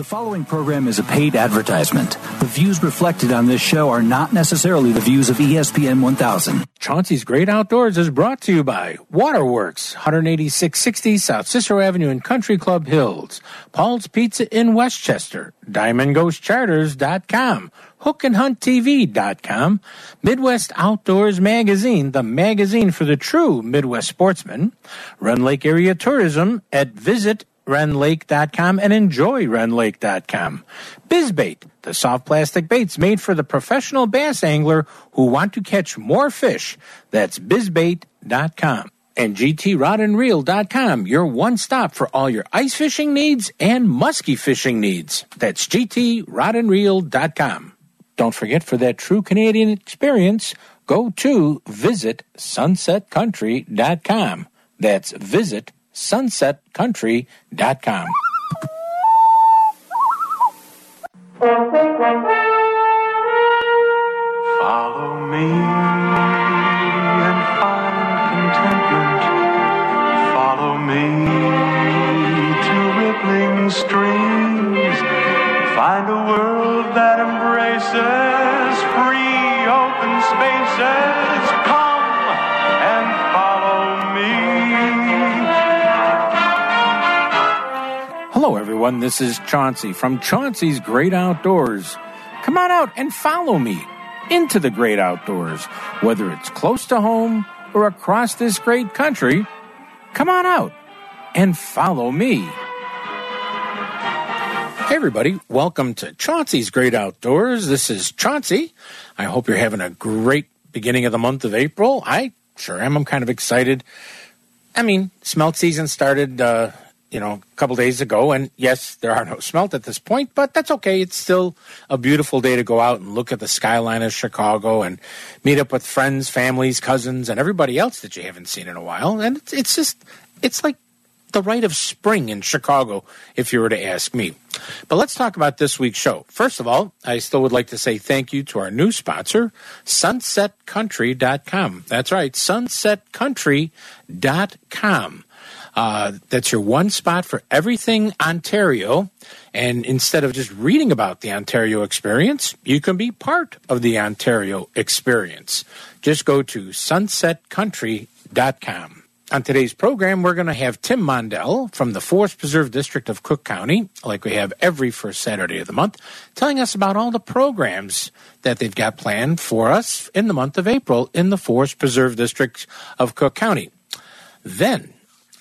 The following program is a paid advertisement. The views reflected on this show are not necessarily the views of ESPN 1000. Chauncey's Great Outdoors is brought to you by Waterworks, 18660 South Cicero Avenue in Country Club Hills, Paul's Pizza in Westchester, DiamondGhostCharters.com, HookandHuntTV.com, Midwest Outdoors Magazine, the magazine for the true Midwest sportsman, Rend Lake Area Tourism at Visit rendlake.com and enjoy rendlake.com. Bizbait, the soft plastic baits made for the professional bass angler who want to catch more fish. That's bizbait.com. And gtrodandreel.com, your one stop for all your ice fishing needs and musky fishing needs. That's gtrodandreel.com. Don't forget for that true Canadian experience, go to visit sunsetcountry.com. That's visit sunsetcountry.com. Follow me and find contentment. Follow me to rippling streams. Find a world that embraces free open spaces. Hello, everyone. This is Chauncey from Chauncey's Great Outdoors. Come on out and follow me into the great outdoors, whether it's close to home or across this great country. Come on out and follow me. Hey, everybody. Welcome to Chauncey's Great Outdoors. This is Chauncey. I hope you're having a great beginning of the month of April. I sure am. I'm kind of excited. I mean, smelt season started, uh, you know, a couple days ago, and yes, there are no smelt at this point, but that's okay. It's still a beautiful day to go out and look at the skyline of Chicago and meet up with friends, families, cousins, and everybody else that you haven't seen in a while. And it's, it's just, it's like the rite of spring in Chicago, if you were to ask me. But let's talk about this week's show. First of all, I still would like to say thank you to our new sponsor, sunsetcountry.com. That's right, sunsetcountry.com. Uh, that's your one spot for everything Ontario. And instead of just reading about the Ontario experience, you can be part of the Ontario experience. Just go to sunsetcountry.com. On today's program, we're going to have Tim Mondell from the Forest Preserve District of Cook County, like we have every first Saturday of the month, telling us about all the programs that they've got planned for us in the month of April in the Forest Preserve District of Cook County. Then,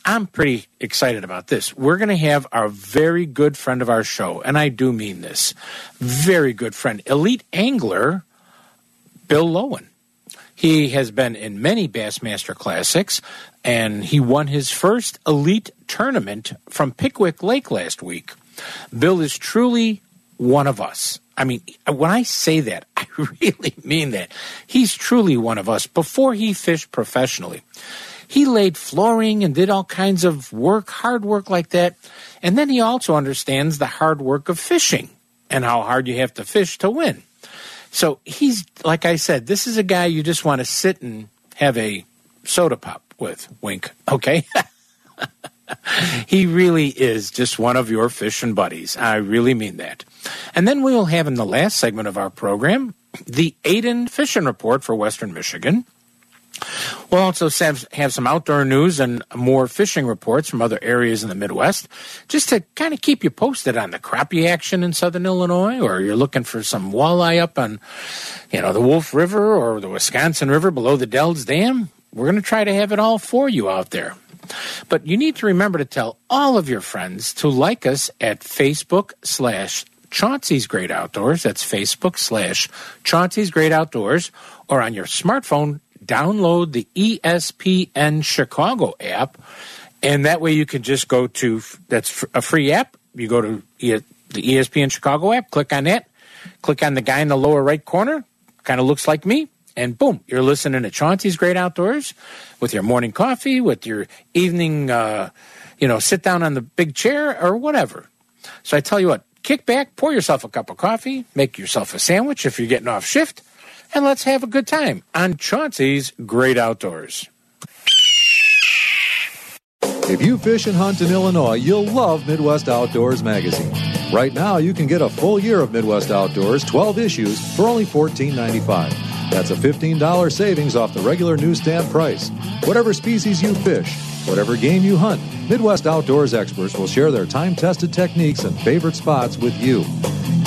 I'm pretty excited about this. We're going to have our very good friend of our show, and I do mean this very good friend, elite angler Bill Lowen. He has been in many Bassmaster Classics, and he won his first elite tournament from Pickwick Lake last week. Bill is truly one of us. I mean, when I say that, I really mean that. He's truly one of us before he fished professionally. He laid flooring and did all kinds of work, hard work like that. And then he also understands the hard work of fishing and how hard you have to fish to win. So he's, like I said, this is a guy you just want to sit and have a soda pop with. Wink. Okay. he really is just one of your fishing buddies. I really mean that. And then we will have in the last segment of our program the Aiden Fishing Report for Western Michigan. We'll also have, some outdoor news and more fishing reports from other areas in the Midwest, just to kind of keep you posted on the crappie action in southern Illinois, or you're looking for some walleye up on, you know, the Wolf River or the Wisconsin River below the Dells Dam. We're going to try to have it all for you out there. But you need to remember to tell all of your friends to like us at Facebook slash Chauncey's Great Outdoors. That's Facebook slash Chauncey's Great Outdoors. Or on your smartphone, download the ESPN Chicago app. And that way you can just go to, that's a free app. You go to the ESPN Chicago app, click on that, click on the guy in the lower right corner, kind of looks like me, and boom, you're listening to Chauncey's Great Outdoors with your morning coffee, with your evening, uh, you know, sit down on the big chair or whatever. So I tell you what, kick back, pour yourself a cup of coffee, make yourself a sandwich if you're getting off shift, and let's have a good time on Chauncey's Great Outdoors. If you fish and hunt in Illinois, you'll love Midwest Outdoors Magazine. Right now, you can get a full year of Midwest Outdoors, 12 issues, for only $14.95. That's a $15 savings off the regular newsstand price. Whatever species you fish, whatever game you hunt, Midwest Outdoors experts will share their time tested techniques and favorite spots with you.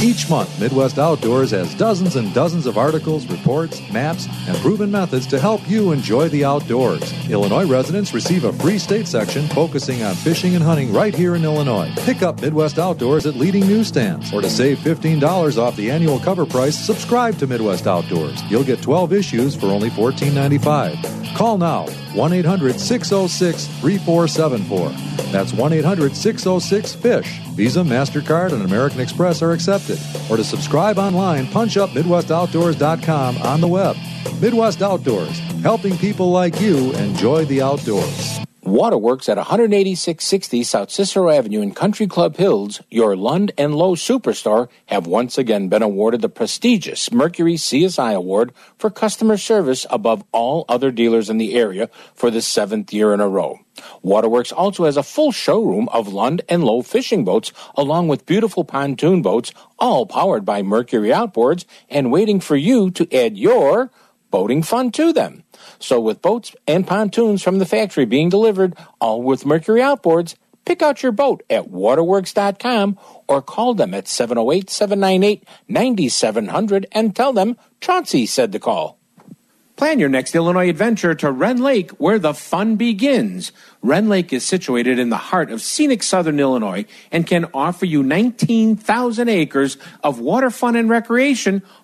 Each month, Midwest Outdoors has dozens and dozens of articles, reports, maps, and proven methods to help you enjoy the outdoors. Illinois residents receive a free state section focusing on fishing and hunting right here in Illinois. Pick up Midwest Outdoors at leading newsstands. Or to save $15 off the annual cover price, subscribe to Midwest Outdoors. You'll get 12 issues for only $14.95. Call now 1 800 606 3474. That's 1 800 606 FISH. Visa, MasterCard, and American Express are accepted. Or to subscribe online, punch up MidwestOutdoors.com on the web. Midwest Outdoors, helping people like you enjoy the outdoors. Waterworks at 18660 South Cicero Avenue in Country Club Hills, your Lund and Lowe superstar, have once again been awarded the prestigious Mercury CSI Award for customer service above all other dealers in the area for the seventh year in a row. Waterworks also has a full showroom of Lund and Lowe fishing boats, along with beautiful pontoon boats, all powered by Mercury outboards and waiting for you to add your boating fun to them. So, with boats and pontoons from the factory being delivered, all with Mercury outboards, pick out your boat at waterworks.com or call them at 708 798 9700 and tell them Chauncey said to call. Plan your next Illinois adventure to Rend Lake, where the fun begins. Rend Lake is situated in the heart of scenic southern Illinois and can offer you 19,000 acres of water fun and recreation,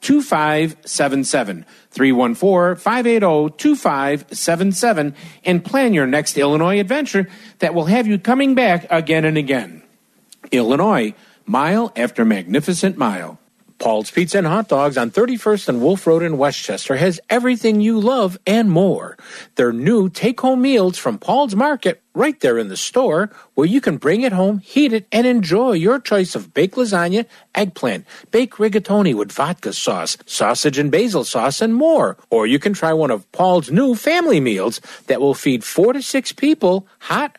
2577. 314 580 2577 and plan your next Illinois adventure that will have you coming back again and again. Illinois, mile after magnificent mile. Paul's Pizza and Hot Dogs on 31st and Wolf Road in Westchester has everything you love and more. Their new take home meals from Paul's Market right there in the store where you can bring it home, heat it, and enjoy your choice of baked lasagna, eggplant, baked rigatoni with vodka sauce, sausage and basil sauce, and more. Or you can try one of Paul's new family meals that will feed four to six people hot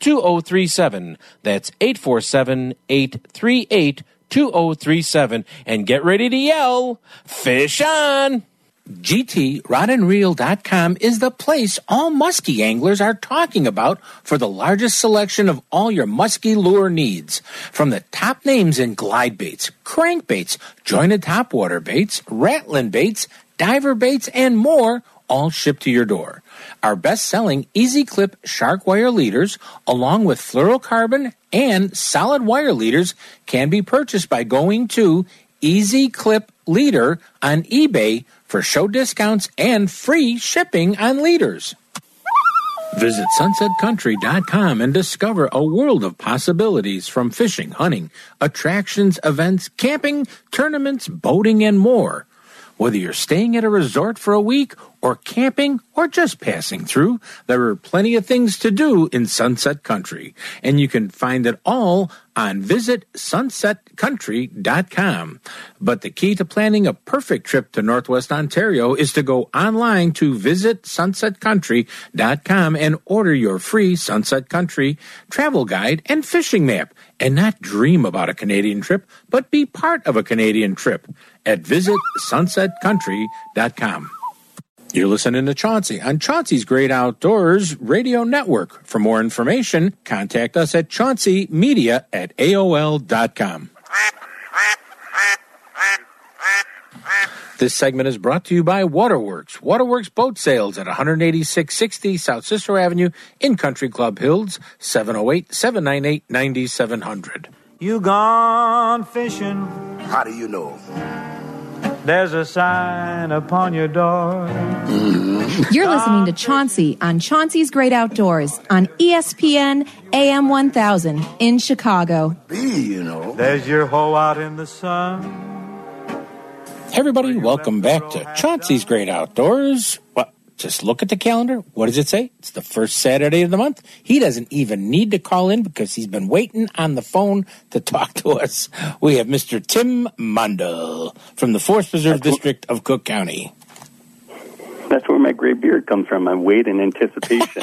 2037. That's 847 838 2037. And get ready to yell, Fish on! GTRodandReel.com is the place all muskie anglers are talking about for the largest selection of all your muskie lure needs. From the top names in glide baits, crankbaits, jointed topwater baits, rattling baits, diver baits, and more, all shipped to your door. Our best selling Easy Clip Shark Wire leaders, along with fluorocarbon and solid wire leaders, can be purchased by going to Easy Clip Leader on eBay for show discounts and free shipping on leaders. Visit sunsetcountry.com and discover a world of possibilities from fishing, hunting, attractions, events, camping, tournaments, boating, and more. Whether you're staying at a resort for a week or camping or just passing through, there are plenty of things to do in Sunset Country, and you can find it all on visitsunsetcountry.com. But the key to planning a perfect trip to Northwest Ontario is to go online to visitsunsetcountry.com and order your free Sunset Country travel guide and fishing map and not dream about a Canadian trip, but be part of a Canadian trip at visitsunsetcountry.com. You're listening to Chauncey on Chauncey's Great Outdoors Radio Network. For more information, contact us at chaunceymedia at AOL.com. This segment is brought to you by Waterworks. Waterworks Boat Sales at 18660 South Cicero Avenue in Country Club Hills, 708 798 9700. You gone fishing, How do you know? There's a sign upon your door. You're listening to Chauncey on Chauncey's Great Outdoors on ESPN AM 1000 in Chicago. Be, you know. There's your hoe out in the sun. Hey everybody, welcome back to Chauncey's Great Outdoors. Just look at the calendar. What does it say? It's the first Saturday of the month. He doesn't even need to call in because he's been waiting on the phone to talk to us. We have Mr. Tim Mundell from the Forest Preserve District of Cook County. That's where my gray beard comes from. I wait in anticipation,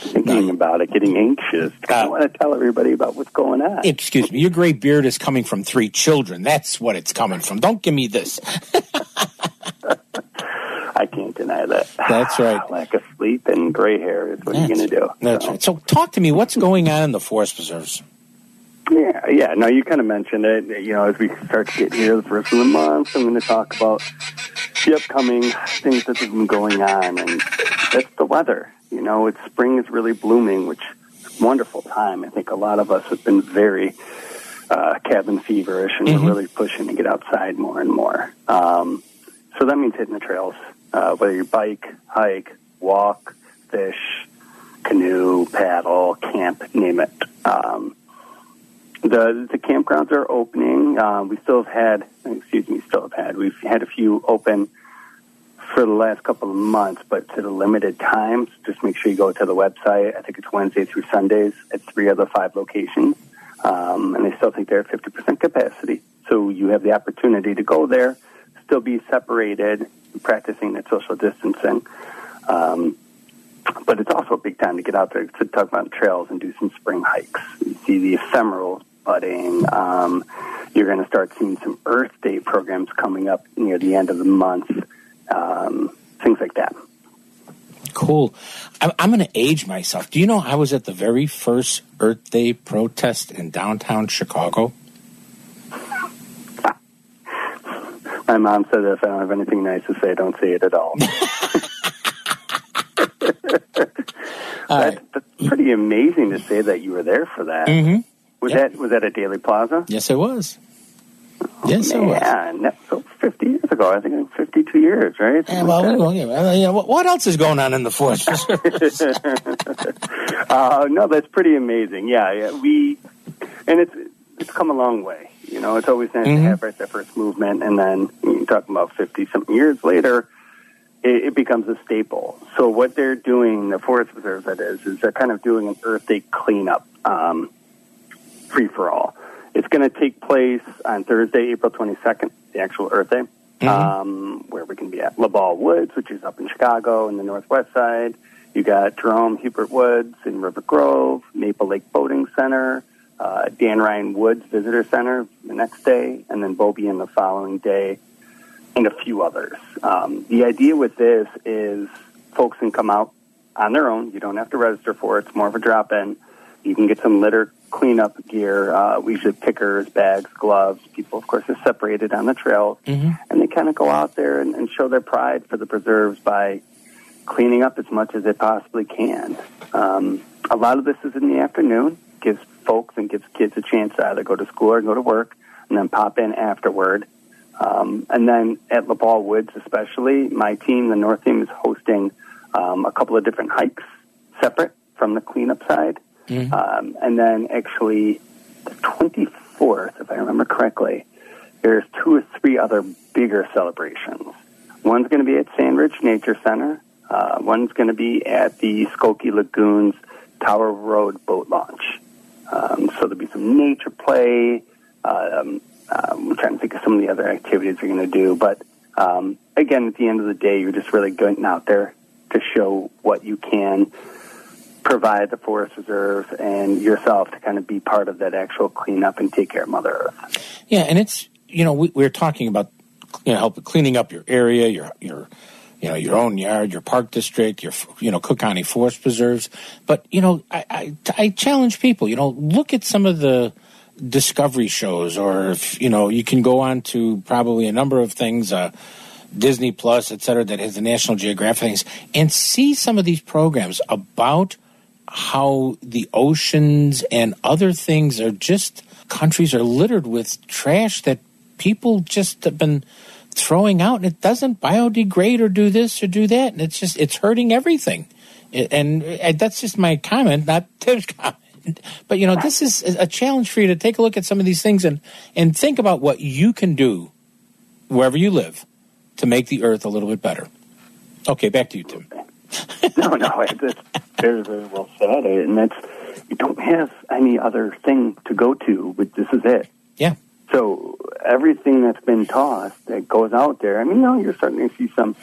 thinking about it, getting anxious. I uh, want to tell everybody about what's going on. Excuse me, your gray beard is coming from three children. That's what it's coming from. Don't give me this. I can't deny that. That's right. Lack of sleep and gray hair is what you're going to do. That's So, right. So talk to me. What's going on in the forest preserves? Yeah, yeah. No, you kind of mentioned it. You know, as we start to get near the first of the month, I'm going to talk about the upcoming things that have been going on, and that's the weather. You know, it's spring is really blooming, which is a wonderful time. I think a lot of us have been very uh, cabin feverish, and Mhm. we're really pushing to get outside more and more. Um, so that means hitting the trails, uh, whether you bike, hike, walk, fish, canoe, paddle, camp, name it. Um, the the campgrounds are opening. Uh, we still have had, excuse me, still have had. We've had a few open for the last couple of months, but to the limited times. Just make sure you go to the website. I think it's Wednesday through Sundays at three of the five locations, um, and they still think they're at fifty percent capacity. So you have the opportunity to go there, still be separated, practicing that social distancing. Um, but it's also a big time to get out there to talk about trails and do some spring hikes. You see the ephemeral budding. Um, you're going to start seeing some Earth Day programs coming up near the end of the month. Um, things like that. Cool. I'm, I'm going to age myself. Do you know I was at the very first Earth Day protest in downtown Chicago? My mom said that if I don't have anything nice to say, don't say it at all. that's, that's pretty amazing to say that you were there for that. Mm-hmm. Was Yep. that was that at Daley Plaza? Yes, it was. Yes, it was. Man, that's so 50 years ago. I think 52 years, right? Yeah, well, that. yeah, what else is going on in the forest? Uh, no, that's pretty amazing. Yeah, yeah, we, and it's it's come a long way. You know, it's always nice Mhm. to have right that first movement, and then you're talking about fifty something years later, it, it becomes a staple. So what they're doing, the Forest Preserve, that is, is they're kind of doing an Earth Day cleanup, um, free for all. It's going to take place on Thursday, April twenty second, the actual Earth Day. Um, where we can be at LaBagh Woods, which is up in Chicago in the northwest side. You got Jerome Huppert Woods in River Grove, Maple Lake Boating Center, uh, Dan Ryan Woods Visitor Center the next day, and then Beaubien the following day, and a few others. Um, the idea with this is folks can come out on their own. You don't have to register for it. It's more of a drop in. You can get some litter cleanup gear. Uh, we usually have pickers, bags, gloves. People, of course, are separated on the trails, and they kind of go out there and, and show their pride for the preserves by cleaning up as much as they possibly can. Um, a lot of this is in the afternoon. Gives folks and gives kids a chance to either go to school or go to work, and then pop in afterward. Um, and then at LaBagh Woods, especially, my team, the North team, is hosting um, a couple of different hikes separate from the cleanup side. Um, and then actually, the 24th, if I remember correctly, there's two or three other bigger celebrations. One's going to be at Sand Ridge Nature Center. Uh, one's going to be at the Skokie Lagoons Tower Road boat launch. Um, so there'll be some nature play. Um, um, I'm trying to think of some of the other activities we're going to do. But um, again, at the end of the day, you're just really going out there to show what you can provide the forest reserve and yourself to kind of be part of that actual cleanup and take care of Mother Earth. Yeah, and it's you know we, we're talking about you know help cleaning up your area, your your you know your own yard, your park district, your you know Cook County Forest Preserves. But you know I I, I challenge people. You know look at some of the discovery shows, or if you know you can go on to probably a number of things. Uh, Disney Plus, et cetera, that has the National Geographic things, and see some of these programs about how the oceans and other things are just countries are littered with trash that people just have been throwing out and it doesn't biodegrade or do this or do that and it's just it's hurting everything. And, and that's just my comment not tim's comment. But you know this is a challenge for you to take a look at some of these things and and think about what you can do wherever you live to make the earth a little bit better. Okay back to you tim. No, no, it's very, very well said, and that's you don't have any other thing to go to, but this is it. Yeah. So everything that's been tossed that goes out there, I mean, you know, you're starting to see some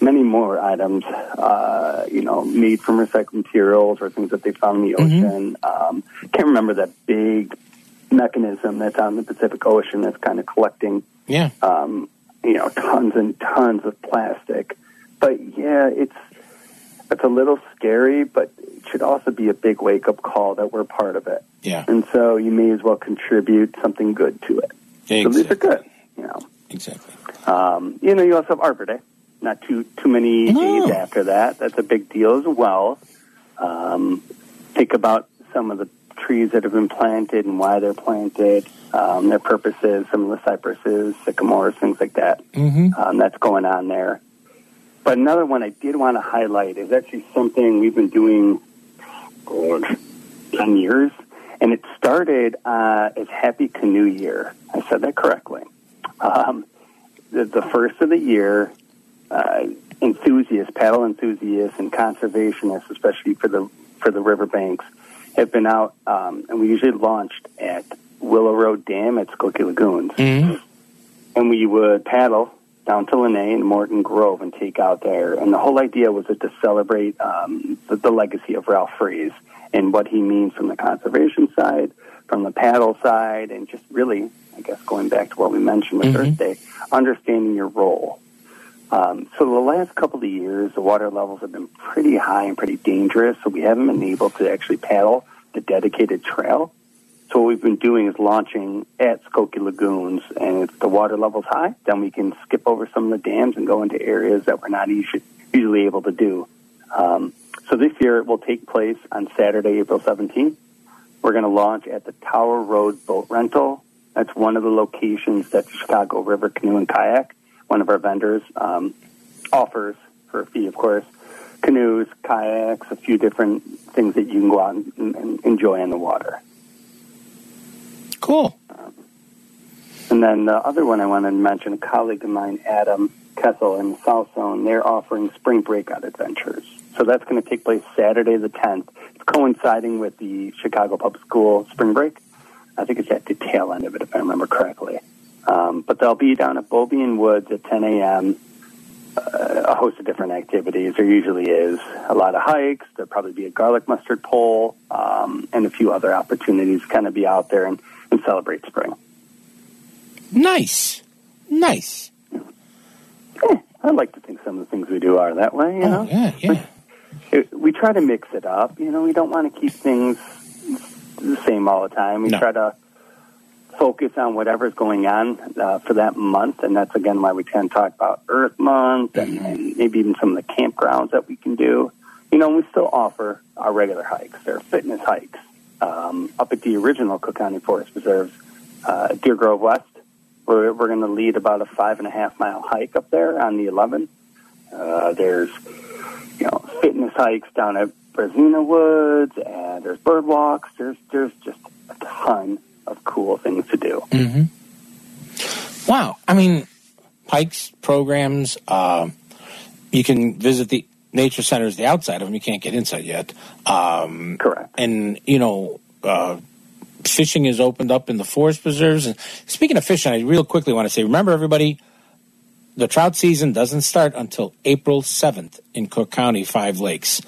many more items, uh, you know, made from recycled materials or things that they found in the Mhm. ocean. Um, can't remember that big mechanism that's on the Pacific Ocean that's kind of collecting yeah um, you know, tons and tons of plastic. But yeah, it's it's a little scary, but should also be a big wake up call that we're part of it. yeah And so you may as well contribute something good to it. So these are good, you know. Exactly. Um, you know, you also have Arbor Day. Not too too many No. days after that. That's a big deal as well. Um, think about some of the trees that have been planted and why they're planted, um, their purposes, some of the cypresses, sycamores, things like that. Mm-hmm. Um, that's going on there. But another one I did want to highlight is actually something we've been doing for 10 years, and it started uh, as Happy Canoe Year. I said that correctly. Um, the, the first of the year, uh, enthusiasts, paddle enthusiasts, and conservationists, especially for the for the riverbanks, have been out, um, and we usually launched at Willow Road Dam at Skokie Lagoons Mm-hmm. and we would paddle down to Linne and Morton Grove and take out there. And the whole idea was to celebrate um, the, the legacy of Ralph Frese and what he means from the conservation side, from the paddle side, and just really, I guess, going back to what we mentioned with Mhm. Earth Day, understanding your role. Um, so the last couple of years, the water levels have been pretty high and pretty dangerous, so we haven't been able to actually paddle the dedicated trail. So what we've been doing is launching at Skokie Lagoons, and if the water level's high, then we can skip over some of the dams and go into areas that we're not usually, able to do. Um, so this year it will take place on Saturday, April 17th. We're going to launch at the Tower Road Boat Rental. That's one of the locations that the Chicago River Canoe and Kayak, one of our vendors, um, offers for a fee, of course. Canoes, kayaks, a few different things that you can go out and, and enjoy on the water. Cool. And then the other one I wanted to mention, a colleague of mine, Adam Kessel in South Zone, they're offering spring breakout adventures. So that's going to take place Saturday the 10th. It's coinciding with the Chicago Public School spring break. I think it's at the tail end of it, if I remember correctly. Um, but they'll be down at Beaubien Woods at 10 a.m. Uh, a host of different activities. There usually is a lot of hikes. There'll probably be a garlic mustard pole um, and a few other opportunities kind of be out there and, and celebrate spring. Nice. Nice. I like to think some of the things we do are that way. You know, Oh, yeah, yeah. It- we try to mix it up. You know, we don't want to keep things the same all the time. We No. try to focus on whatever's going on uh, for that month, and that's again why we tend to talk about Earth Month and, Mm-hmm. and maybe even some of the campgrounds that we can do. You know, we still offer our regular hikes. They're fitness hikes um, up at the original Cook County Forest Preserves, uh, Deer Grove West. We're, we're going to lead about a five and a half mile hike up there on the 11. Uh, there's, you know, fitness hikes down at Brazina Woods, and there's bird walks. There's there's just a ton of cool things to do. Mm-hmm. Wow. I mean, hikes, programs. Uh, you can visit the nature centers, the outside of them. You can't get inside yet. Um, Correct. and you know, uh, fishing is opened up in the forest preserves. And speaking of fishing, I real quickly want to say, remember everybody, the trout season doesn't start until April seventh in Cook County, Five Lakes.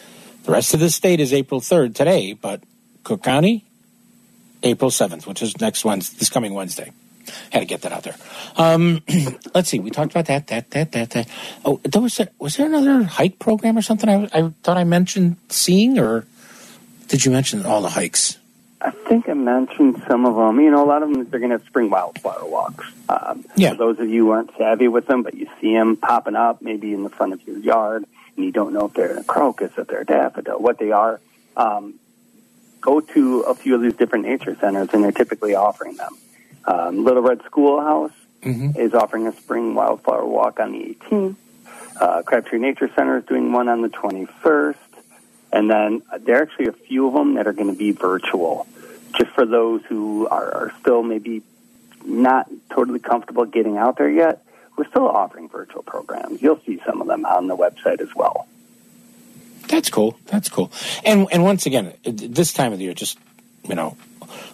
The rest of the state is April third today, but Cook County, April seventh, which is next Wednesday, this coming Wednesday. Had to get that out there. Um, let's see. We talked about that, that, that, that, that. Oh, there was there, was there another hike program or something? I, I thought I mentioned seeing, or did you mention all the hikes? I think I mentioned some of them. You know, a lot of them they're going to have spring wildflower walks. Um, Yeah. For those of you who aren't savvy with them, but you see them popping up maybe in the front of your yard, and you don't know if they're a crocus, if they're a daffodil, what they are. Um, go to a few of these different nature centers, and they're typically offering them. Um, Little Red Schoolhouse Mhm. is offering a spring wildflower walk on the 18th. Uh, Crabtree Nature Center is doing one on the 21st. And then uh, there are actually a few of them that are going to be virtual, just for those who are, are still maybe not totally comfortable getting out there yet. We're still offering virtual programs. You'll see some of them on the website as well. That's cool. That's cool. And and once again, this time of the year, just you know,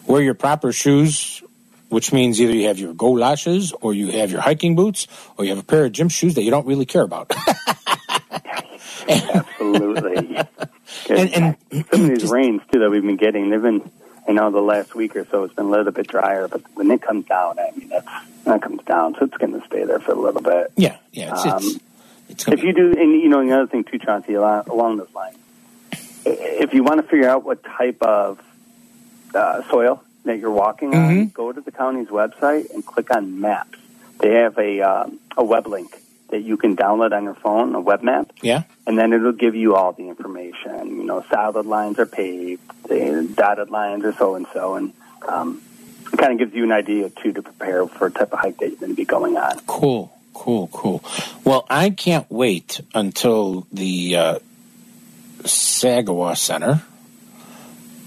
wear your proper shoes, which means either you have your go lashes, or you have your hiking boots, or you have a pair of gym shoes that you don't really care about. Absolutely. And- and- some of these rains too that we've been getting, they've been, I know, the last week or so it's been a little bit drier, but when it comes down, I mean, that's that comes down, so it's going to stay there for a little bit. yeah, yeah. It's, it's, Um, it's gonna If you do, and you know, another thing too, Chauncey, along, along those lines, if you want to figure out what type of uh, soil that you're walking on, Mhm. go to the county's website and click on maps. They have a um, a web link that you can download on your phone, a web map, yeah. and then it'll give you all the information. You know, solid lines are paved, the dotted lines are so and so, and um, it kind of gives you an idea too to prepare for a type of hike that you're going to be going on. Cool, cool, cool. Well, I can't wait until the uh, Sagawau Center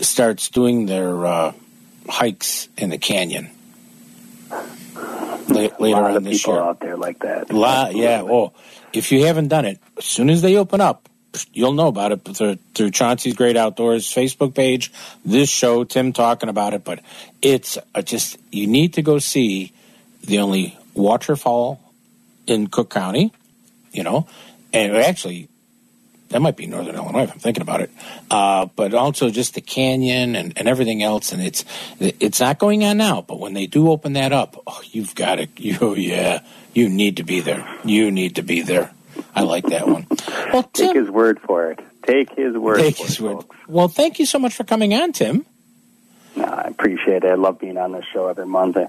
starts doing their uh, hikes in the canyon a later lot on of people year. out there like that. La- yeah. Oh, if you haven't done it, as soon as they open up, you'll know about it through, through Chauncey's Great Outdoors Facebook page, this show, Tim talking about it. But it's uh, just you need to go see the only waterfall in Cook County, you know, and actually that might be Northern Illinois if I'm thinking about it. Uh, but also just the canyon and, and everything else, and it's it's not going on now. But when they do open that up, oh, you've got to, you yeah, you need to be there. You need to be there. I like that one. Well, Take his word for it. Take his word take for his it. word. folks. Well, thank you so much for coming on, Tim. No, I appreciate it. I love being on this show every Monday.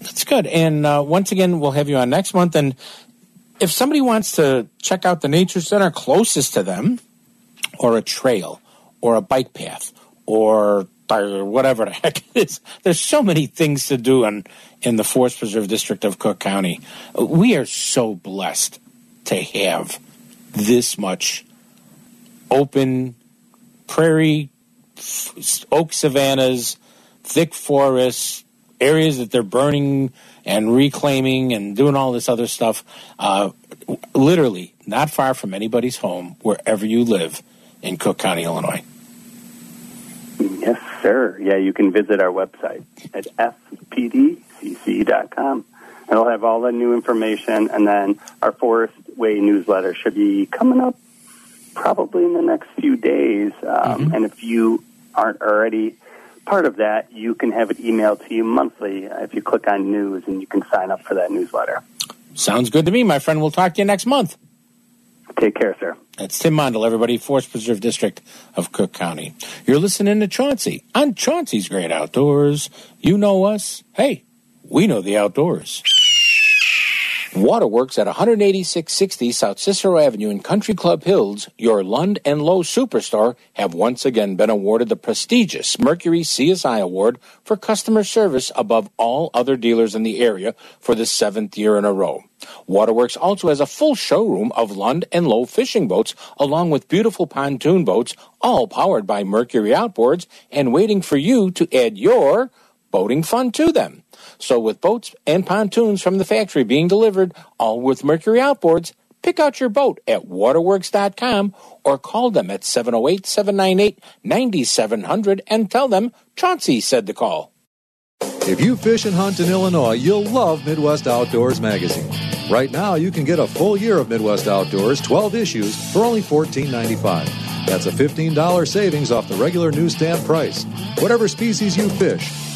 That's good. And uh, once again, we'll have you on next month. And if somebody wants to check out the nature center closest to them, or a trail, or a bike path, or whatever the heck it is, there's so many things to do in in the Forest Preserve District of Cook County. We are so blessed to have this much open prairie, oak savannas, thick forests, areas that they're burning and reclaiming and doing all this other stuff. Uh, literally, not far from anybody's home, wherever you live in Cook County, Illinois. Yes, sir. Yeah, you can visit our website at fpdcc.com. It'll have all the new information, and then our Forest Way newsletter should be coming up probably in the next few days. Um, And if you aren't already part of that, you can have it emailed to you monthly if you click on news, and you can sign up for that newsletter. Sounds good to me, my friend. We'll talk to you next month. Take care, sir. That's Tim Mondel, everybody, Forest Preserve District of Cook County. You're listening to Chauncey on Chauncey's Great Outdoors. You know us. Hey, we know the outdoors. Waterworks at 18660 South Cicero Avenue in Country Club Hills, your Lund and Lowe superstar, have once again been awarded the prestigious Mercury CSI Award for customer service above all other dealers in the area for the seventh year in a row. Waterworks also has a full showroom of Lund and Lowe fishing boats, along with beautiful pontoon boats, all powered by Mercury outboards and waiting for you to add your boating fun to them. So with boats and pontoons from the factory being delivered, all with Mercury outboards, Pick out your boat at waterworks.com or call them at 708 798 9700 and tell them Chauncey said the call. If you fish and hunt in Illinois, you'll love Midwest Outdoors magazine. Right now, you can get a full year of Midwest Outdoors, 12 issues, for only $14.95. That's a $15 savings off the regular newsstand price. Whatever species you fish,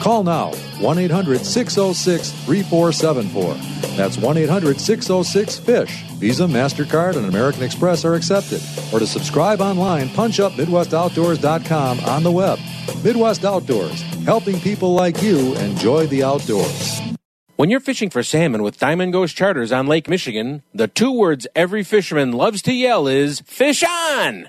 Call now 1 800 606 3474. That's 1 800 606 FISH. Visa, MasterCard, and American Express are accepted. Or to subscribe online, punch up MidwestOutdoors.com on the web. Midwest Outdoors, helping people like you enjoy the outdoors. When you're fishing for salmon with Diamond Ghost Charters on Lake Michigan, the two words every fisherman loves to yell is fish on!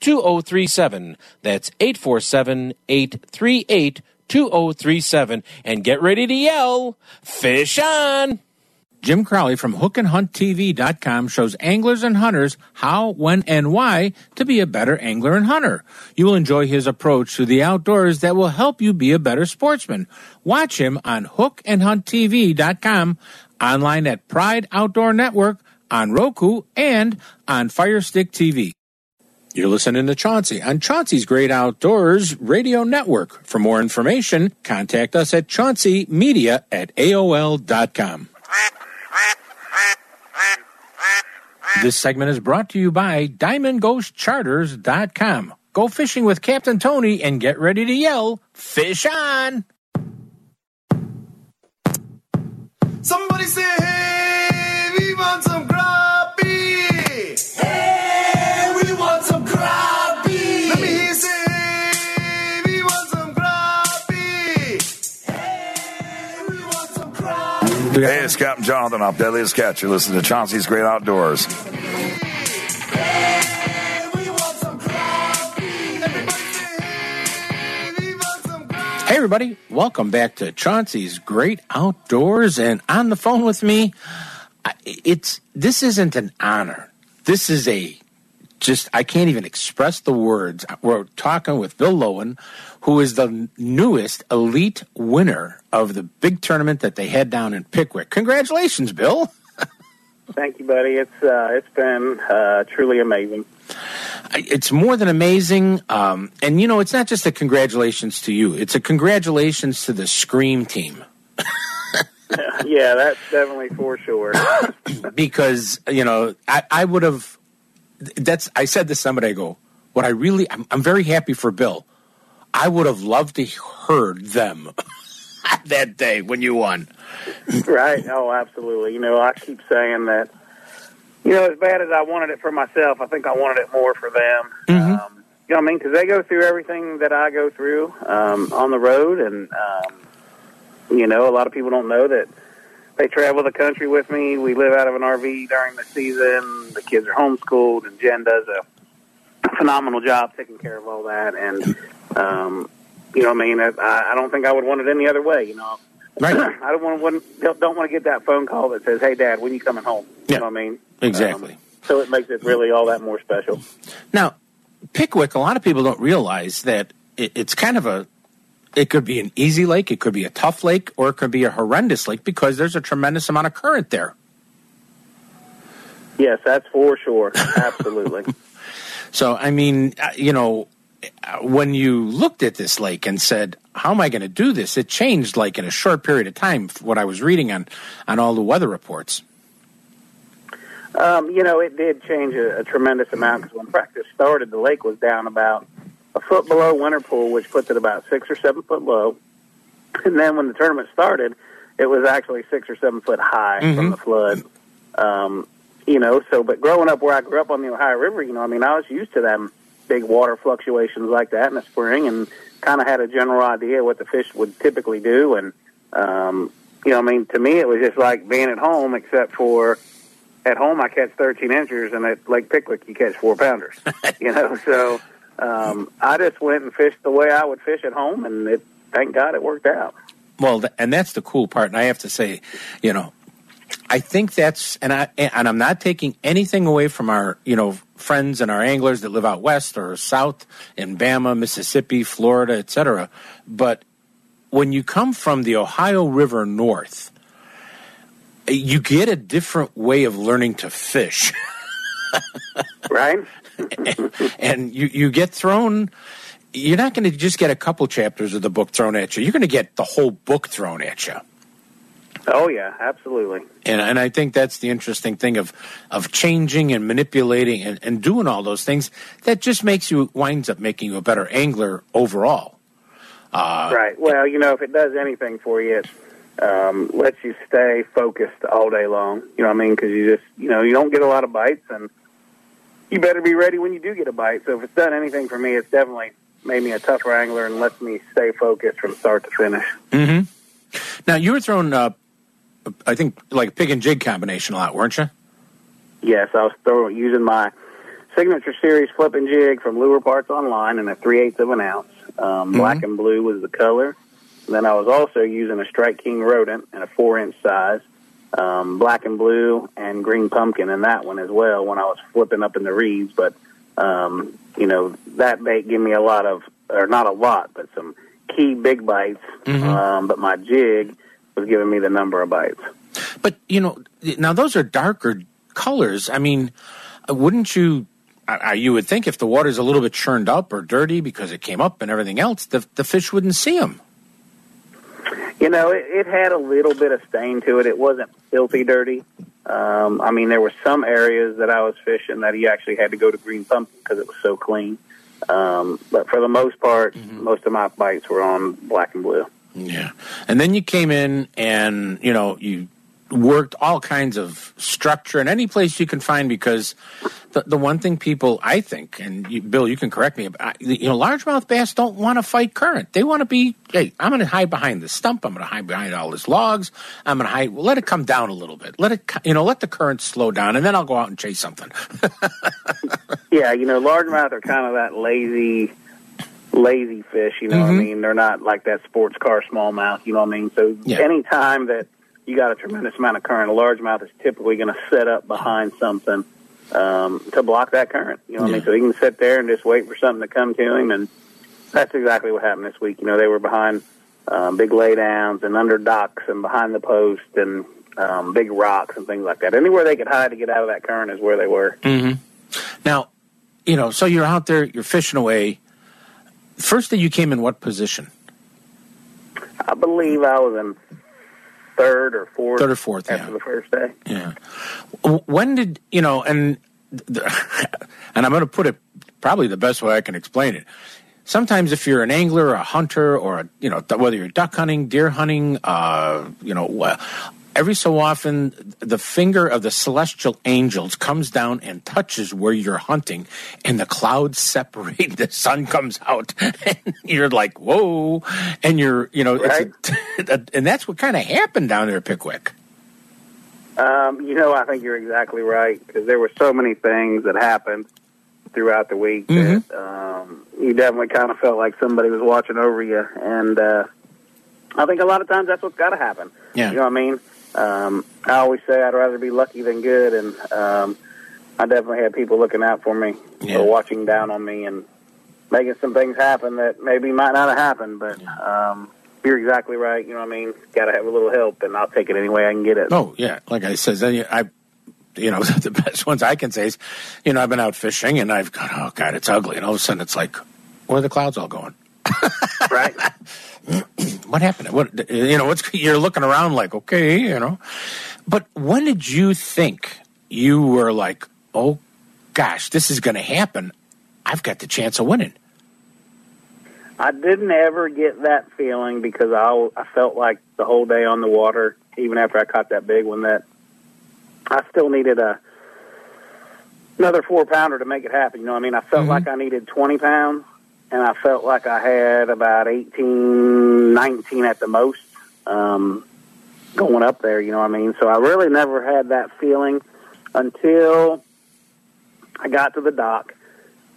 2037. That's 847 838 2037. And get ready to yell, Fish on! Jim Crowley from hookandhunttv.com shows anglers and hunters how, when, and why to be a better angler and hunter. You will enjoy his approach to the outdoors that will help you be a better sportsman. Watch him on hookandhunttv.com, online at Pride Outdoor Network, on Roku, and on Firestick TV. You're listening to Chauncey on Chauncey's Great Outdoors Radio Network. For more information, contact us at chaunceymedia at AOL.com. This segment is brought to you by DiamondGhostCharters.com. Go fishing with Captain Tony and get ready to yell, Fish on! Somebody say, hey, Hey, it's Captain Jonathan off Deadliest Catch. You're listening to Chauncey's Great Outdoors. Hey, we want some crappie. Everybody say, hey, we want some crappie. Hey, everybody, welcome back to Chauncey's Great Outdoors. And on the phone with me, it's this isn't an honor. This is a just, I can't even express the words. We're talking with Bill Lowen, who is the newest elite winner of the big tournament that they had down in Pickwick. Congratulations, Bill. Thank you, buddy. It's uh, it's been uh, truly amazing. It's more than amazing. Um, and, you know, it's not just a congratulations to you, it's a congratulations to the Scream team. yeah, that's definitely for sure. because you know I, I would have that's I said this somebody I go what I really I'm, I'm very happy for Bill I would have loved to heard them that day when you won right? Oh, absolutely. You know, I keep saying that. You know, as bad as I wanted it for myself, I think I wanted it more for them. Um, you know what I mean? Because they go through everything that I go through um, on the road, and um, you know, a lot of people don't know that they travel the country with me. We live out of an RV during the season. The kids are homeschooled, and Jen does a phenomenal job taking care of all that. And um, you know, what I mean, I, I don't think I would want it any other way. You know, right I don't want to don't, don't want to get that phone call that says, "Hey, Dad, when are you coming home?" Yeah. You know what I mean? exactly Um, so it makes it really all that more special. now Pickwick a lot of people don't realize that it, it's kind of a it could be an easy lake it could be a tough lake or it could be a horrendous lake because there's a tremendous amount of current there Yes, that's for sure. Absolutely. So, I mean, uh, you know, uh, when you looked at this lake and said, "How am I going to do this?" It changed like in a short period of time. What I was reading on on all the weather reports. um, you know, it did change a, a tremendous amount because when practice started, the lake was down about a foot below winter pool, which puts it about six or seven foot low. And then when the tournament started, it was actually six or seven foot high Mhm. from the flood. Um, you know, so but growing up where I grew up on the Ohio River, you know, I mean, I was used to them big water fluctuations like that in the spring, and kind of had a general idea what the fish would typically do. And um, you know, I mean, to me, it was just like being at home, except for at home I catch 13 inchers, and at Lake Pickwick you catch four pounders. you know, so um, I just went and fished the way I would fish at home, and it thank God it worked out. Well, and that's the cool part. And I have to say, you know, I think that's, and I and I'm not taking anything away from our, you know, friends and our anglers that live out west or south in Bama, Mississippi, Florida, etc. But when you come from the Ohio River north, you get a different way of learning to fish. right? and you, you get thrown you're not going to just get a couple chapters of the book thrown at you. You're going to get the whole book thrown at you. Oh yeah, absolutely. And and I think that's the interesting thing of of changing and manipulating and, and doing all those things. That just makes you winds up making you a better angler overall. Uh, right. Well, you know, if it does anything for you, it um, lets you stay focused all day long. You know what I mean? Because you just, you know, you don't get a lot of bites, and you better be ready when you do get a bite. So if it's done anything for me, it's definitely made me a tougher angler and lets me stay focused from start to finish. hmm Now you were throwing, uh, I think, like pig and jig combination a lot, weren't you? Yes, I was throwing, using my signature series flipping jig from Lure Parts Online in a three eighths of an ounce. Um, Black and blue was the color. And then I was also using a Strike King rodent in a four inch size, um, black and blue and green pumpkin in that one as well when I was flipping up in the reeds. But um, you know that bait gave me a lot of, or not a lot, but some key big bites. Um, but my jig was giving me the number of bites. But you know, now those are darker colors. I mean, wouldn't you? Uh, you would think if the water's a little bit churned up or dirty because it came up and everything else, the the fish wouldn't see them. You know, it, it had a little bit of stain to it. It wasn't filthy dirty. Um, I mean, there were some areas that I was fishing that you actually had to go to green pumpkin because it was so clean. Um, but for the most part, most of my bites were on black and blue. Yeah. And then you came in and, you know, you worked all kinds of structure in any place you can find because the, the one thing people, I think, and you, Bill, you can correct me, I, you know, largemouth bass don't want to fight current. They want to be, hey, I'm going to hide behind the stump. I'm going to hide behind all these logs. I'm going to hide, well, let it come down a little bit. Let it, you know, let the current slow down and then I'll go out and chase something. Yeah, you know, largemouth are kind of that lazy, lazy fish. You know what I Mhm. mean? They're not like that sports car smallmouth. You know what I mean? So Yeah. any time that you got a tremendous amount of current, a largemouth is typically going to set up behind something um, to block that current. You know what I mean? So he can sit there and just wait for something to come to him, and that's exactly what happened this week. You know, they were behind um, big laydowns and under docks and behind the post and um, big rocks and things like that. Anywhere they could hide to get out of that current is where they were. Mm-hmm. Now, you know, so you're out there, you're fishing away. First day you came in what position? I believe I was in third or fourth. Third or fourth, after yeah. the first day. Yeah. When did you know? And and I'm going to put it probably the best way I can explain it. Sometimes, if you're an angler, or a hunter, or a, you know whether you're duck hunting, deer hunting, uh, you know, every so often the finger of the celestial angels comes down and touches where you're hunting, and the clouds separate. The sun comes out, and you're like, "Whoa!" And you're, you know, it's a, and that's what kind of happened down there at Pickwick. Um, you know, I think you're exactly right because there were so many things that happened throughout the week Mhm. that um, you definitely kind of felt like somebody was watching over you, and uh, I think a lot of times that's what's got to happen. Yeah. You know what I mean? Um, I always say I'd rather be lucky than good, and um, I definitely had people looking out for me Yeah. or watching down on me and making some things happen that maybe might not have happened, but. Um, you're exactly right. You know what I mean? Got to have a little help, and I'll take it any way I can get it. Oh yeah, like I said, I, you know, the best ones I can say is, you know, I've been out fishing and I've gone, oh god, it's ugly, and all of a sudden it's like, where are the clouds all going? right? What happened? What you know? What's you're looking around like, okay, you know, but when did you think you were like, oh gosh, this is going to happen? I've got the chance of winning. I didn't ever get that feeling because I I felt like the whole day on the water, even after I caught that big one, that I still needed a another four pounder to make it happen. You know what I mean? I felt mm-hmm. like I needed 20 pounds, and I felt like I had about 18, 19 at the most um, going up there. You know what I mean? So I really never had that feeling until I got to the dock.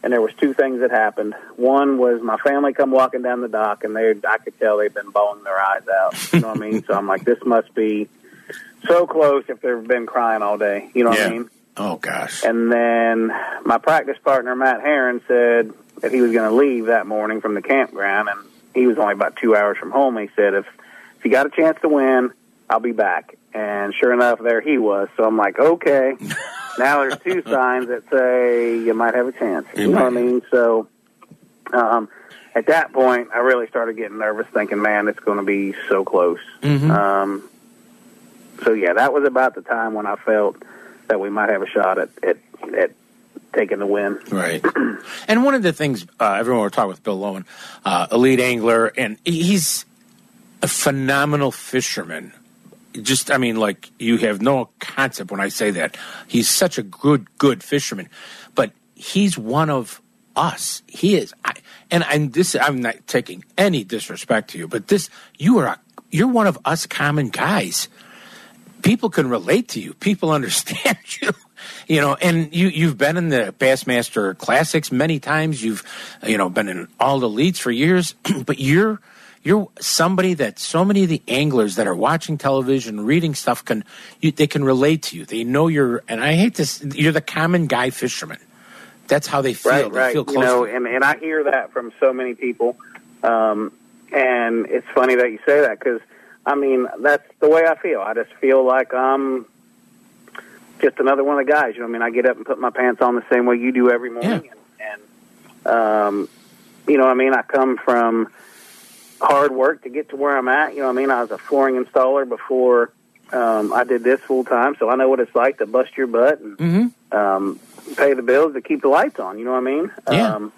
And there was two things that happened. One was my family come walking down the dock, and they I could tell they'd been bawling their eyes out. You know what I mean? So I'm like, this must be so close if they've been crying all day. You know what Yeah. I mean? Oh gosh. And then my practice partner, Matt Heron, said that he was going to leave that morning from the campground, and he was only about two hours from home. He said, if, if you got a chance to win, I'll be back. And sure enough, there he was. So I'm like, okay, now there's two signs that say you might have a chance. You know what I mean? So um, at that point, I really started getting nervous, thinking, man, it's going to be so close. Um, so yeah, that was about the time when I felt that we might have a shot at at, at taking the win. Right. and one of the things uh, everyone we're talking with Bill Lowen, uh, elite angler, and he's a phenomenal fisherman. Just, I mean, like you have no concept when I say that. He's such a good, good fisherman, but he's one of us. He is, I, and I'm this. I'm not taking any disrespect to you, but this you are a, you're one of us common guys people can relate to you. People understand you. You know, and you you've been in the Bassmaster Classics many times. You've you know been in all the leads for years, but you're you're somebody that so many of the anglers that are watching television, reading stuff can you, they can relate to you. They know you're, and I hate this. You're the common guy fisherman. That's how they feel. Right, they right. feel You close. know, and and I hear that from so many people, um, and it's funny that you say that because I mean that's the way I feel. I just feel like I'm just another one of the guys. You know, what I mean, I get up and put my pants on the same way you do every morning, and, and um, you know, what I mean, I come from hard work to get to where I'm at. You know, what I mean, I was a flooring installer before um, I did this full time, so I know what it's like to bust your butt and Mm-hmm. um, pay the bills to keep the lights on. You know what I mean? Yeah. Um,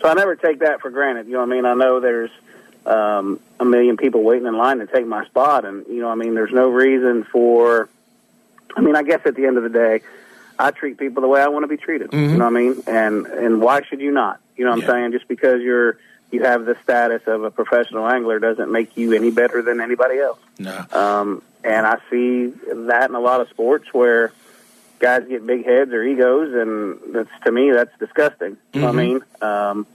so I never take that for granted. You know what I mean? I know there's um, a million people waiting in line to take my spot, and you know, what I mean, there's no reason for. I mean, I guess at the end of the day, I treat people the way I want to be treated. You know what I mean? And and why should you not? You know what Yeah. I'm saying? Just because you're you have the status of a professional angler doesn't make you any better than anybody else. No. Um, and I see that in a lot of sports where guys get big heads or egos, and that's to me that's disgusting. You know what I mean? Um,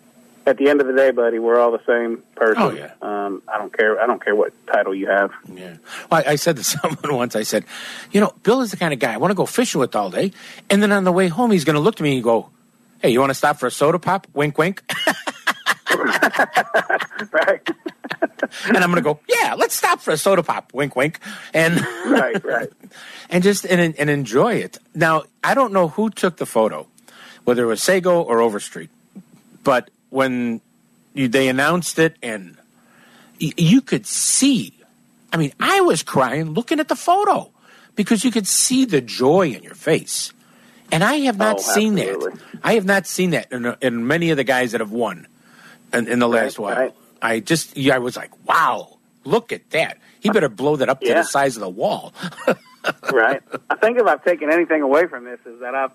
at the end of the day, buddy, we're all the same person. Oh, yeah. Um, I don't care. I don't care what title you have. Yeah. Well, I, I said to someone once, I said, you know, Bill is the kind of guy I want to go fishing with all day. And then on the way home, he's going to look to me and go, hey, you want to stop for a soda pop? Wink, wink. right, and I'm going to go, yeah, let's stop for a soda pop. Wink, wink. And, right, right. and just, and, and enjoy it. Now, I don't know who took the photo, whether it was Seigo or Overstreet, but when you, they announced it and y- you could see, I mean, I was crying looking at the photo because you could see the joy in your face. And I have not Oh, seen absolutely. that. I have not seen that in, in many of the guys that have won in, in the last Right, while. right. I just, yeah, I was like, wow, look at that. He better blow that up to the size of the wall. right. I think if I've taken anything away from this is that I've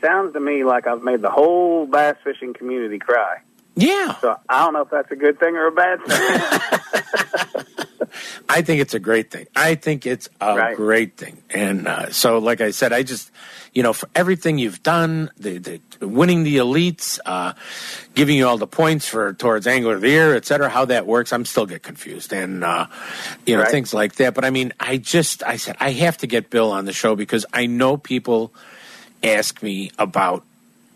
sounds to me like I've made the whole bass fishing community cry. Yeah. So I don't know if that's a good thing or a bad thing. I think it's a great thing. I think it's a Right. great thing. And uh, so, like I said, I just, you know, for everything you've done, the, the winning the elites, uh, giving you all the points for towards angler of the year, et cetera, how that works, I'm still get confused and uh, you know Right. things like that. But I mean, I just, I said I have to get Bill on the show because I know people ask me about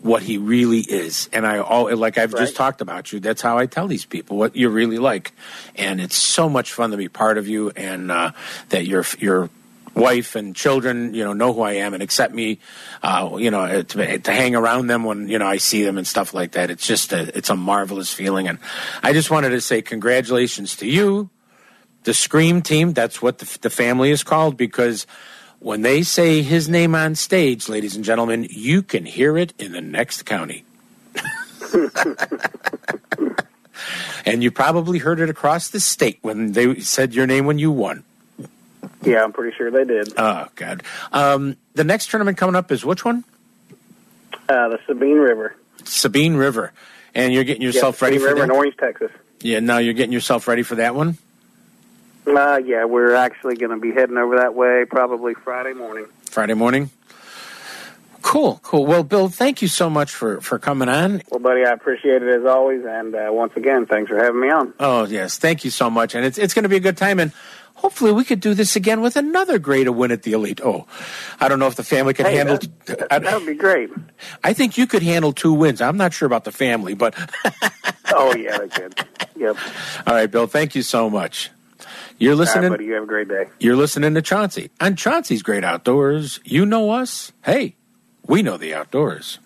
what he really is and i all like i've Right. just talked about you that's how i tell these people what you're really like and it's so much fun to be part of you and uh, that your your wife and children you know know who i am and accept me uh, you know to, to hang around them when you know i see them and stuff like that it's just a, it's a marvelous feeling and i just wanted to say congratulations to you the Scream team. That's what the, the family is called because when they say his name on stage, ladies and gentlemen, you can hear it in the next county. And you probably heard it across the state when they said your name when you won. Yeah, I'm pretty sure they did. Oh, God. Um, the next tournament coming up is which one? Uh, the Sabine River. Sabine River. And you're getting yourself yeah, ready Sabine for River in? Orange, Texas. Yeah, now you're getting yourself ready for that one? Uh, yeah, we're actually going to be heading over that way probably Friday morning. Friday morning? Cool, cool. Well, Bill, thank you so much for, for coming on. Well, buddy, I appreciate it as always, and uh, once again, thanks for having me on. Oh, yes. Thank you so much. And it's, it's going to be a good time. And hopefully we could do this again with another great win at the Elite. Oh, I don't know if the family can Hey, handle. that, that would be great. I think you could handle two wins. I'm not sure about the family, but Oh, yeah, they could. Yep. all right, Bill. Thank you so much. You're All right, listening. buddy, you have a great day. You're listening to Chauncey on Chauncey's Great Outdoors. You know us. Hey, we know the outdoors.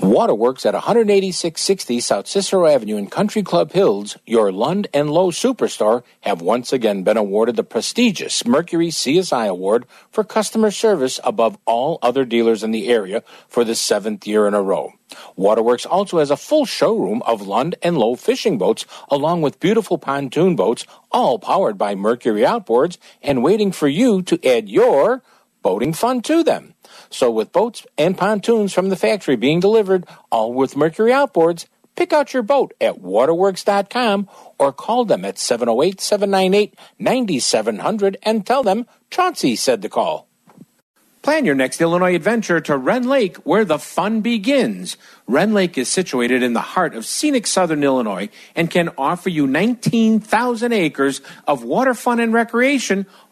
Waterworks at 18660 South Cicero Avenue in Country Club Hills, your Lund and Lowe superstar, have once again been awarded the prestigious Mercury CSI Award for customer service above all other dealers in the area for the seventh year in a row. Waterworks also has a full showroom of Lund and Lowe fishing boats, along with beautiful pontoon boats, all powered by Mercury outboards and waiting for you to add your boating fun to them. So, with boats and pontoons from the factory being delivered, all with Mercury outboards, pick out your boat at waterworks.com or call them at 708 798 9700 and tell them Chauncey said to call. Plan your next Illinois adventure to Rend Lake, where the fun begins. Rend Lake is situated in the heart of scenic southern Illinois and can offer you 19,000 acres of water fun and recreation,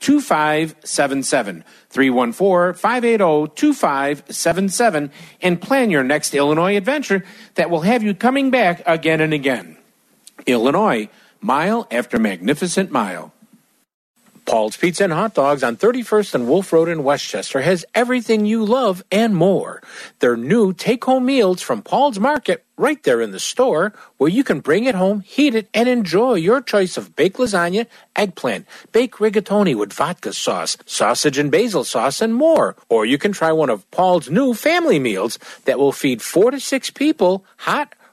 2577. 314 580 2577 and plan your next Illinois adventure that will have you coming back again and again. Illinois, mile after magnificent mile. Paul's Pizza and Hot Dogs on 31st and Wolf Road in Westchester has everything you love and more. Their new take home meals from Paul's Market right there in the store where you can bring it home, heat it, and enjoy your choice of baked lasagna, eggplant, baked rigatoni with vodka sauce, sausage and basil sauce, and more. Or you can try one of Paul's new family meals that will feed four to six people hot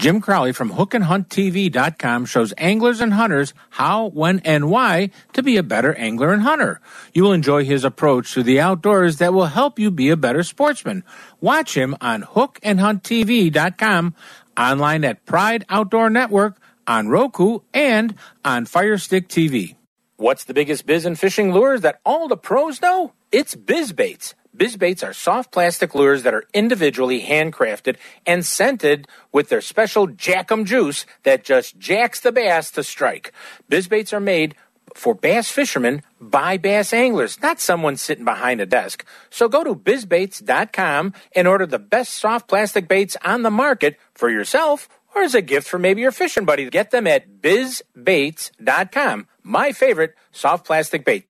Jim Crowley from hookandhunttv.com shows anglers and hunters how, when, and why to be a better angler and hunter. You will enjoy his approach to the outdoors that will help you be a better sportsman. Watch him on hookandhunttv.com, online at Pride Outdoor Network, on Roku, and on Firestick TV. What's the biggest biz in fishing lures that all the pros know? It's BizBaits. BizBaits are soft plastic lures that are individually handcrafted and scented with their special Jackum juice that just jacks the bass to strike. BizBaits are made for bass fishermen by bass anglers, not someone sitting behind a desk. So go to bizbaits.com and order the best soft plastic baits on the market for yourself or as a gift for maybe your fishing buddy. Get them at bizbaits.com. My favorite soft plastic bait.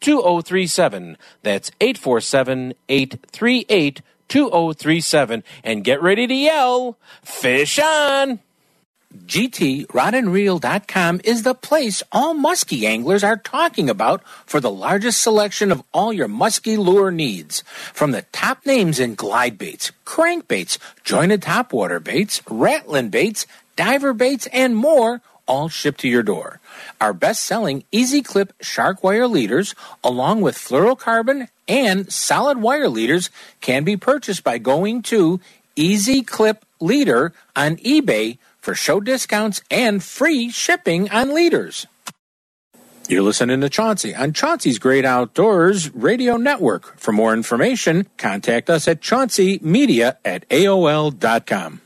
2037. That's 847 838 2037. And get ready to yell, Fish on! GTRodandReel.com is the place all muskie anglers are talking about for the largest selection of all your muskie lure needs. From the top names in glide baits, crankbaits, jointed topwater baits, rattling baits, diver baits, and more, all shipped to your door. Our best selling Easy Clip shark wire leaders, along with fluorocarbon and solid wire leaders, can be purchased by going to Easy Clip Leader on eBay for show discounts and free shipping on leaders. You're listening to Chauncey on Chauncey's Great Outdoors Radio Network. For more information, contact us at chaunceymedia at AOL.com.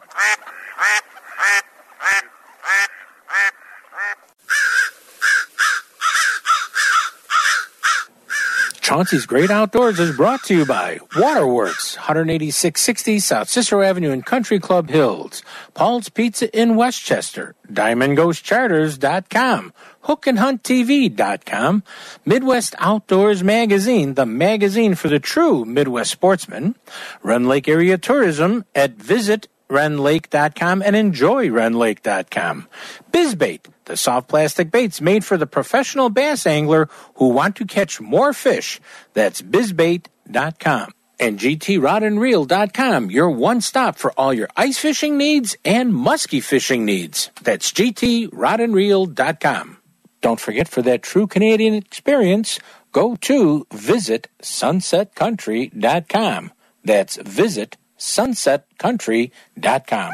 Chauncey's Great Outdoors is brought to you by Waterworks, 18660 South Cicero Avenue in Country Club Hills, Paul's Pizza in Westchester, DiamondGhostCharters.com, HookandHuntTV.com, Midwest Outdoors Magazine, the magazine for the true Midwest sportsman, Rend Lake Area Tourism at Visit rendlake.com and enjoy rendlake.com. Bizbait, the soft plastic baits made for the professional bass angler who want to catch more fish. That's bizbait.com. And gtrodandreel.com, your one stop for all your ice fishing needs and musky fishing needs. That's gtrodandreel.com. Don't forget for that true Canadian experience, go to visit sunsetcountry.com. That's visit sunsetcountry.com.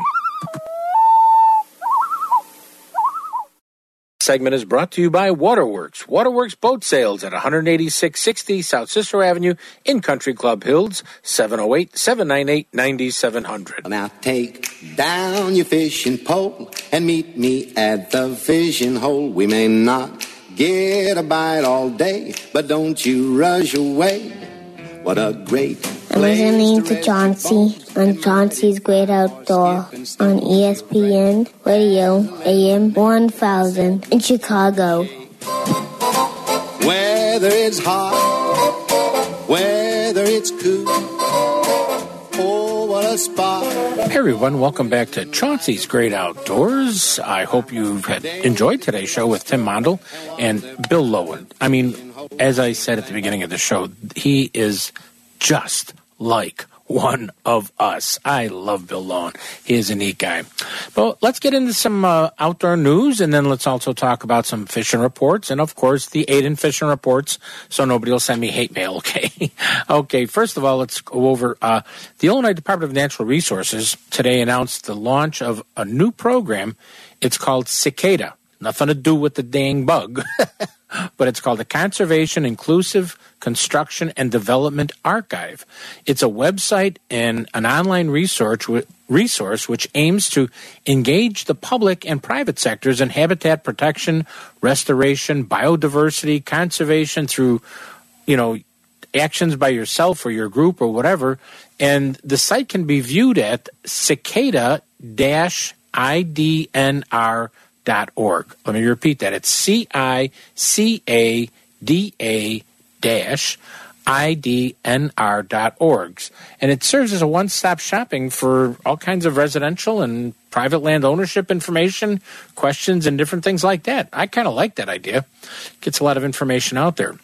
Segment is brought to you by Waterworks. Waterworks Boat Sales at 18660 South Cicero Avenue in Country Club Hills, 708 798 9700. Now take down your fishing pole and meet me at the fishing hole. We may not get a bite all day, but don't you rush away. What a great I'm listening to Chauncey on Chauncey's Great Outdoor on ESPN Radio AM 1000 in Chicago. Whether it's hot, whether it's cool, oh, what a spot. Hey everyone, welcome back to Chauncey's Great Outdoors. I hope you've had enjoyed today's show with Tim Mondel and Bill Lowen. I mean, as I said at the beginning of the show, he is just like one of us. I love Bill Lowen. He is a neat guy. But let's get into some uh, outdoor news, and then let's also talk about some fishing reports, and of course the Aiden fishing reports. So nobody will send me hate mail. Okay. okay. First of all, let's go over uh, the Illinois Department of Natural Resources today announced the launch of a new program. It's called Cicada. Nothing to do with the dang bug. but it's called the Conservation Inclusive Construction and Development Archive. It's a website and an online research resource which aims to engage the public and private sectors in habitat protection, restoration, biodiversity, conservation through, you know, actions by yourself or your group or whatever. And the site can be viewed at cicada-idnr.com dot org. Let me repeat that. It's C I C A D A dash idnr dot org. And it serves as a one stop shopping for all kinds of residential and private land ownership information, questions, and different things like that. I kind of like that idea. Gets a lot of information out there.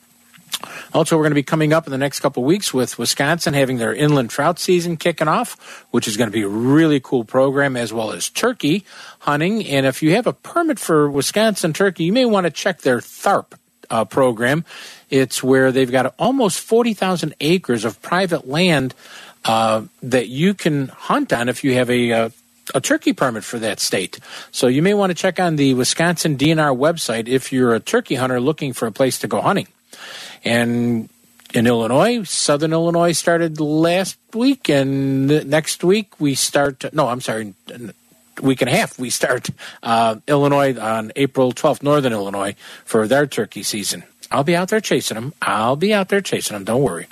Also, we're going to be coming up in the next couple weeks with Wisconsin having their inland trout season kicking off, which is going to be a really cool program, as well as turkey hunting. And if you have a permit for Wisconsin turkey, you may want to check their THARP uh, program. It's where they've got almost 40,000 acres of private land uh, that you can hunt on if you have a uh, a turkey permit for that state. So you may want to check on the Wisconsin DNR website if you're a turkey hunter looking for a place to go hunting. And in Illinois, Southern Illinois started last week, and next week we start. No, I'm sorry, week and a half we start uh, Illinois on April 12th, Northern Illinois for their turkey season. I'll be out there chasing them. I'll be out there chasing them. Don't worry.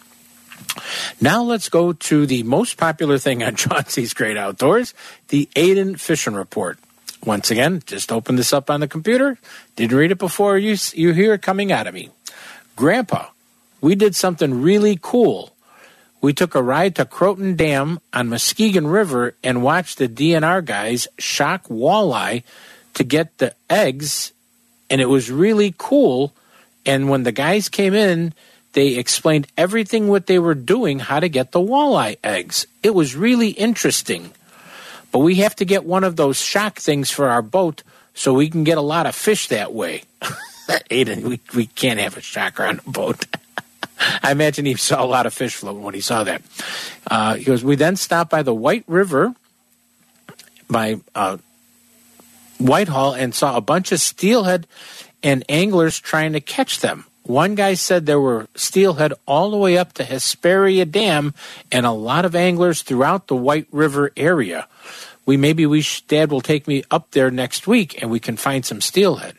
Now let's go to the most popular thing on Chauncey's Great Outdoors, the Aiden Fishing Report. Once again, just open this up on the computer. Didn't read it before you you hear it coming out of me. Grandpa, we did something really cool. we took a ride to Croton Dam on Muskegon River and watched the DNR guys shock walleye to get the eggs, and it was really cool. And when the guys came in, they explained everything what they were doing, how to get the walleye eggs. It was really interesting. But we have to get one of those shock things for our boat so we can get a lot of fish that way. Aiden, we, we can't have a shocker on the boat. I imagine he saw a lot of fish floating when he saw that. Uh, he goes, We then stopped by the White River by uh, Whitehall and saw a bunch of steelhead and anglers trying to catch them. One guy said there were steelhead all the way up to Hesperia Dam and a lot of anglers throughout the White River area. We maybe we sh- Dad will take me up there next week and we can find some steelhead.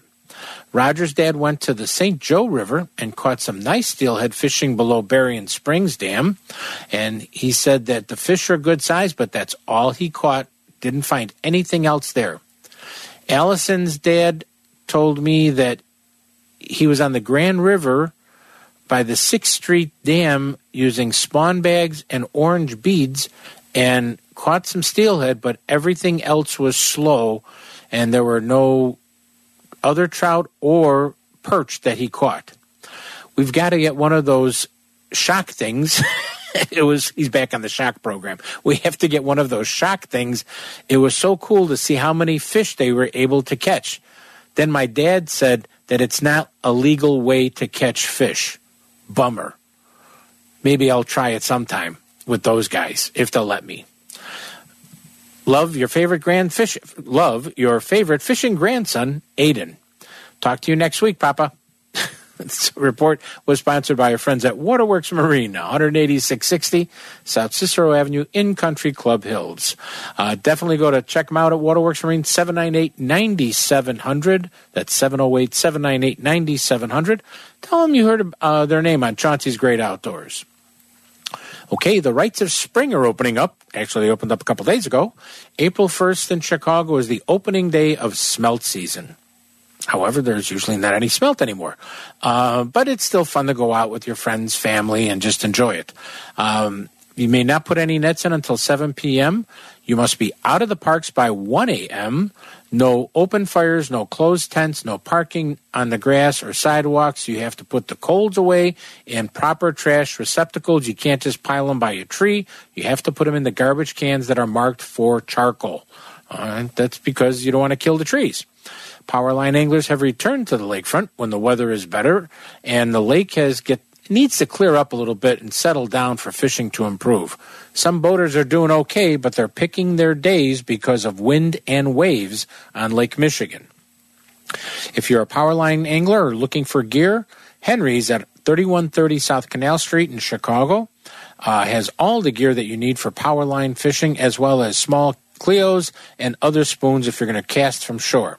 Roger's dad went to the St. Joe River and caught some nice steelhead fishing below Berrien Springs Dam. And he said that the fish are good size, but that's all he caught. Didn't find anything else there. Allison's dad told me that he was on the Grand River by the Sixth Street Dam using spawn bags and orange beads and caught some steelhead, but everything else was slow and there were no other trout or perch that he caught. We've got to get one of those shock things. it was he's back on the shock program. We have to get one of those shock things. It was so cool to see how many fish they were able to catch. Then my dad said that it's not a legal way to catch fish. Bummer. Maybe I'll try it sometime with those guys if they'll let me. Love your favorite grand fish. Love your favorite fishing grandson, Aiden. Talk to you next week, Papa. this report was sponsored by our friends at Waterworks Marine, 18660 South Cicero Avenue in Country Club Hills. Uh, definitely go to check them out at Waterworks Marine, 798 9700. That's 708 798 9700. Tell them you heard uh, their name on Chauncey's Great Outdoors. Okay, the Rites of Spring are opening up. Actually, they opened up a couple days ago. April 1st in Chicago is the opening day of smelt season. However, there's usually not any smelt anymore. Uh, but it's still fun to go out with your friends, family, and just enjoy it. Um, you may not put any nets in until 7 p.m. You must be out of the parks by 1 a.m. No open fires, no closed tents, no parking on the grass or sidewalks. You have to put the coals away in proper trash receptacles. You can't just pile them by a tree. You have to put them in the garbage cans that are marked for charcoal. That's because you don't want to kill the trees. Powerline anglers have returned to the lakefront when the weather is better, and the lake has get needs to clear up a little bit and settle down for fishing to improve. Some boaters are doing okay, but they're picking their days because of wind and waves on Lake Michigan. If you're a powerline angler or looking for gear, Henry's at 3130 South Canal Street in Chicago uh, has all the gear that you need for powerline fishing, as well as small Cleos and other spoons if you're going to cast from shore.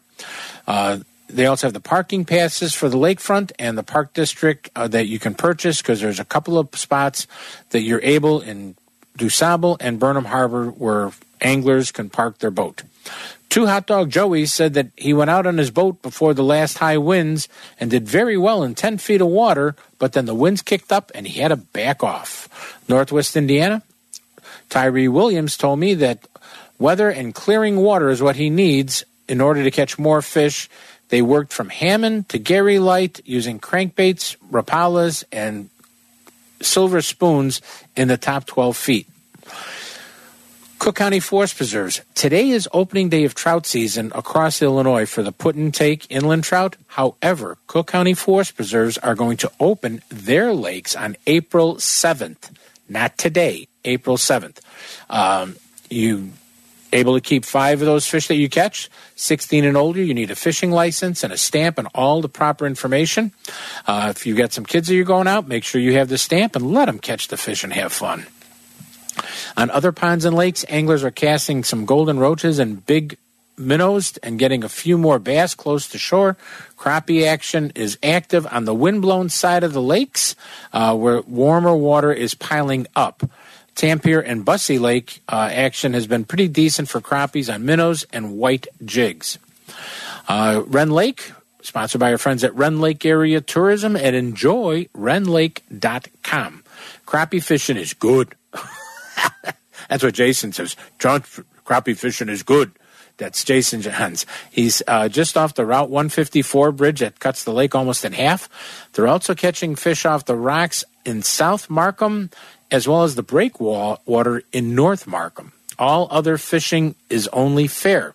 Uh, they also have the parking passes for the lakefront and the park district uh, that you can purchase because there's a couple of spots that you're able in DuSable and Burnham Harbor where anglers can park their boat. Two Hot Dog Joey said that he went out on his boat before the last high winds and did very well in 10 feet of water, but then the winds kicked up and he had to back off. Northwest Indiana, Tyree Williams told me that weather and clearing water is what he needs in order to catch more fish. They worked from Hammond to Gary Light using crankbaits, rapalas, and silver spoons in the top 12 feet. Cook County Forest Preserves. Today is opening day of trout season across Illinois for the put and take inland trout. However, Cook County Forest Preserves are going to open their lakes on April 7th. Not today, April 7th. Um, you able to keep five of those fish that you catch 16 and older you need a fishing license and a stamp and all the proper information uh, if you got some kids that you're going out make sure you have the stamp and let them catch the fish and have fun on other ponds and lakes anglers are casting some golden roaches and big minnows and getting a few more bass close to shore. Crappie action is active on the windblown side of the lakes uh, where warmer water is piling up. Tampier and Busse Lake uh, action has been pretty decent for crappies on minnows and white jigs. Uh, Lake, sponsored by our friends at Rend Lake Area Tourism, and enjoy rendlake.com. Crappie fishing is good. That's what Jason says. Crappie fishing is good. That's Jason Johns. He's uh, just off the Route 154 bridge that cuts the lake almost in half. They're also catching fish off the rocks in South Markham as well as the breakwater in North Markham. All other fishing is only fair.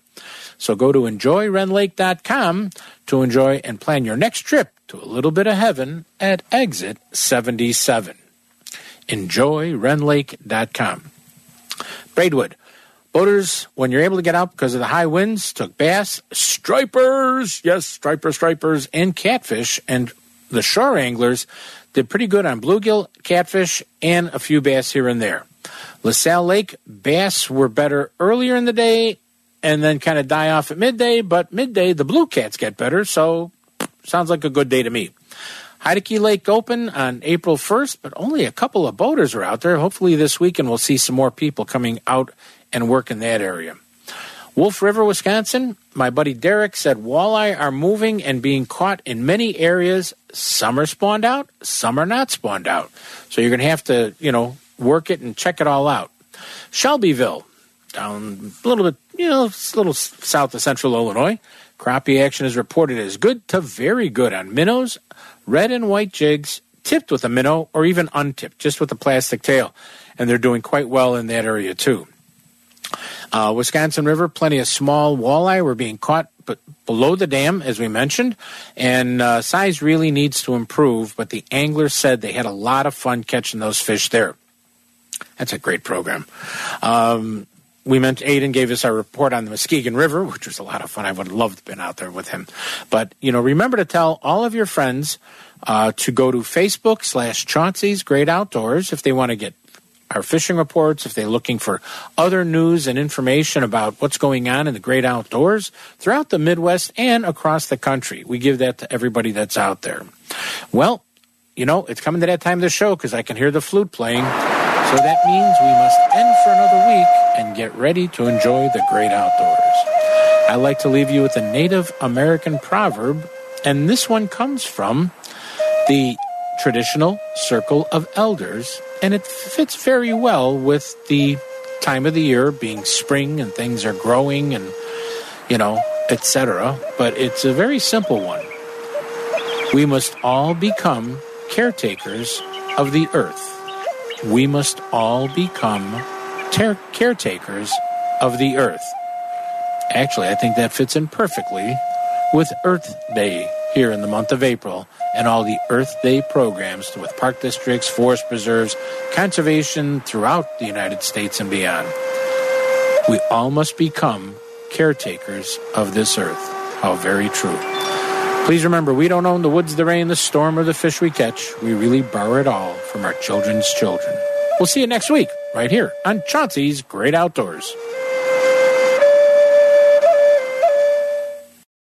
So go to enjoyrendlake.com to enjoy and plan your next trip to a little bit of heaven at exit 77. Enjoyrendlake.com. Braidwood. Boaters, when you're able to get out because of the high winds, took bass, stripers, yes, striper, stripers, and catfish. And the shore anglers did pretty good on bluegill, catfish, and a few bass here and there. LaSalle Lake, bass were better earlier in the day and then kind of die off at midday, but midday, the blue cats get better, so sounds like a good day to me. Heideke Lake open on April 1st, but only a couple of boaters are out there. Hopefully this weekend we'll see some more people coming out and work in that area. Wolf River, Wisconsin, my buddy Derek said walleye are moving and being caught in many areas. Some are spawned out, some are not spawned out. So you're going to have to, you know, work it and check it all out. Shelbyville, down a little bit, you know, a little south of central Illinois. Crappie action is reported as good to very good on minnows, red and white jigs, tipped with a minnow, or even untipped, just with a plastic tail. And they're doing quite well in that area too. Uh, Wisconsin River, plenty of small walleye were being caught but below the dam, as we mentioned, and uh, size really needs to improve. But the anglers said they had a lot of fun catching those fish there. That's a great program. Um, we mentioned Aiden gave us our report on the Muskegon River, which was a lot of fun. I would have loved to have been out there with him. But you know, remember to tell all of your friends uh, to go to Facebook slash Chauncey's Great Outdoors if they want to get our fishing reports, if they're looking for other news and information about what's going on in the great outdoors throughout the Midwest and across the country. We give that to everybody that's out there. Well, you know, it's coming to that time of the show because I can hear the flute playing. So that means we must end for another week and get ready to enjoy the great outdoors. I like to leave you with a Native American proverb, and this one comes from the traditional circle of elders, and it fits very well with the time of the year being spring and things are growing and, you know, etc. But it's a very simple one. We must all become caretakers of the earth. We must all become ter- caretakers of the earth. Actually, I think that fits in perfectly with Earth Day here in the month of April and all the Earth Day programs with park districts, forest preserves, conservation throughout the United States and beyond. We all must become caretakers of this earth. How very true. Please remember, we don't own the woods, the rain, the storm, or the fish we catch. We really borrow it all from our children's children. We'll see you next week, right here on Chauncey's Great Outdoors.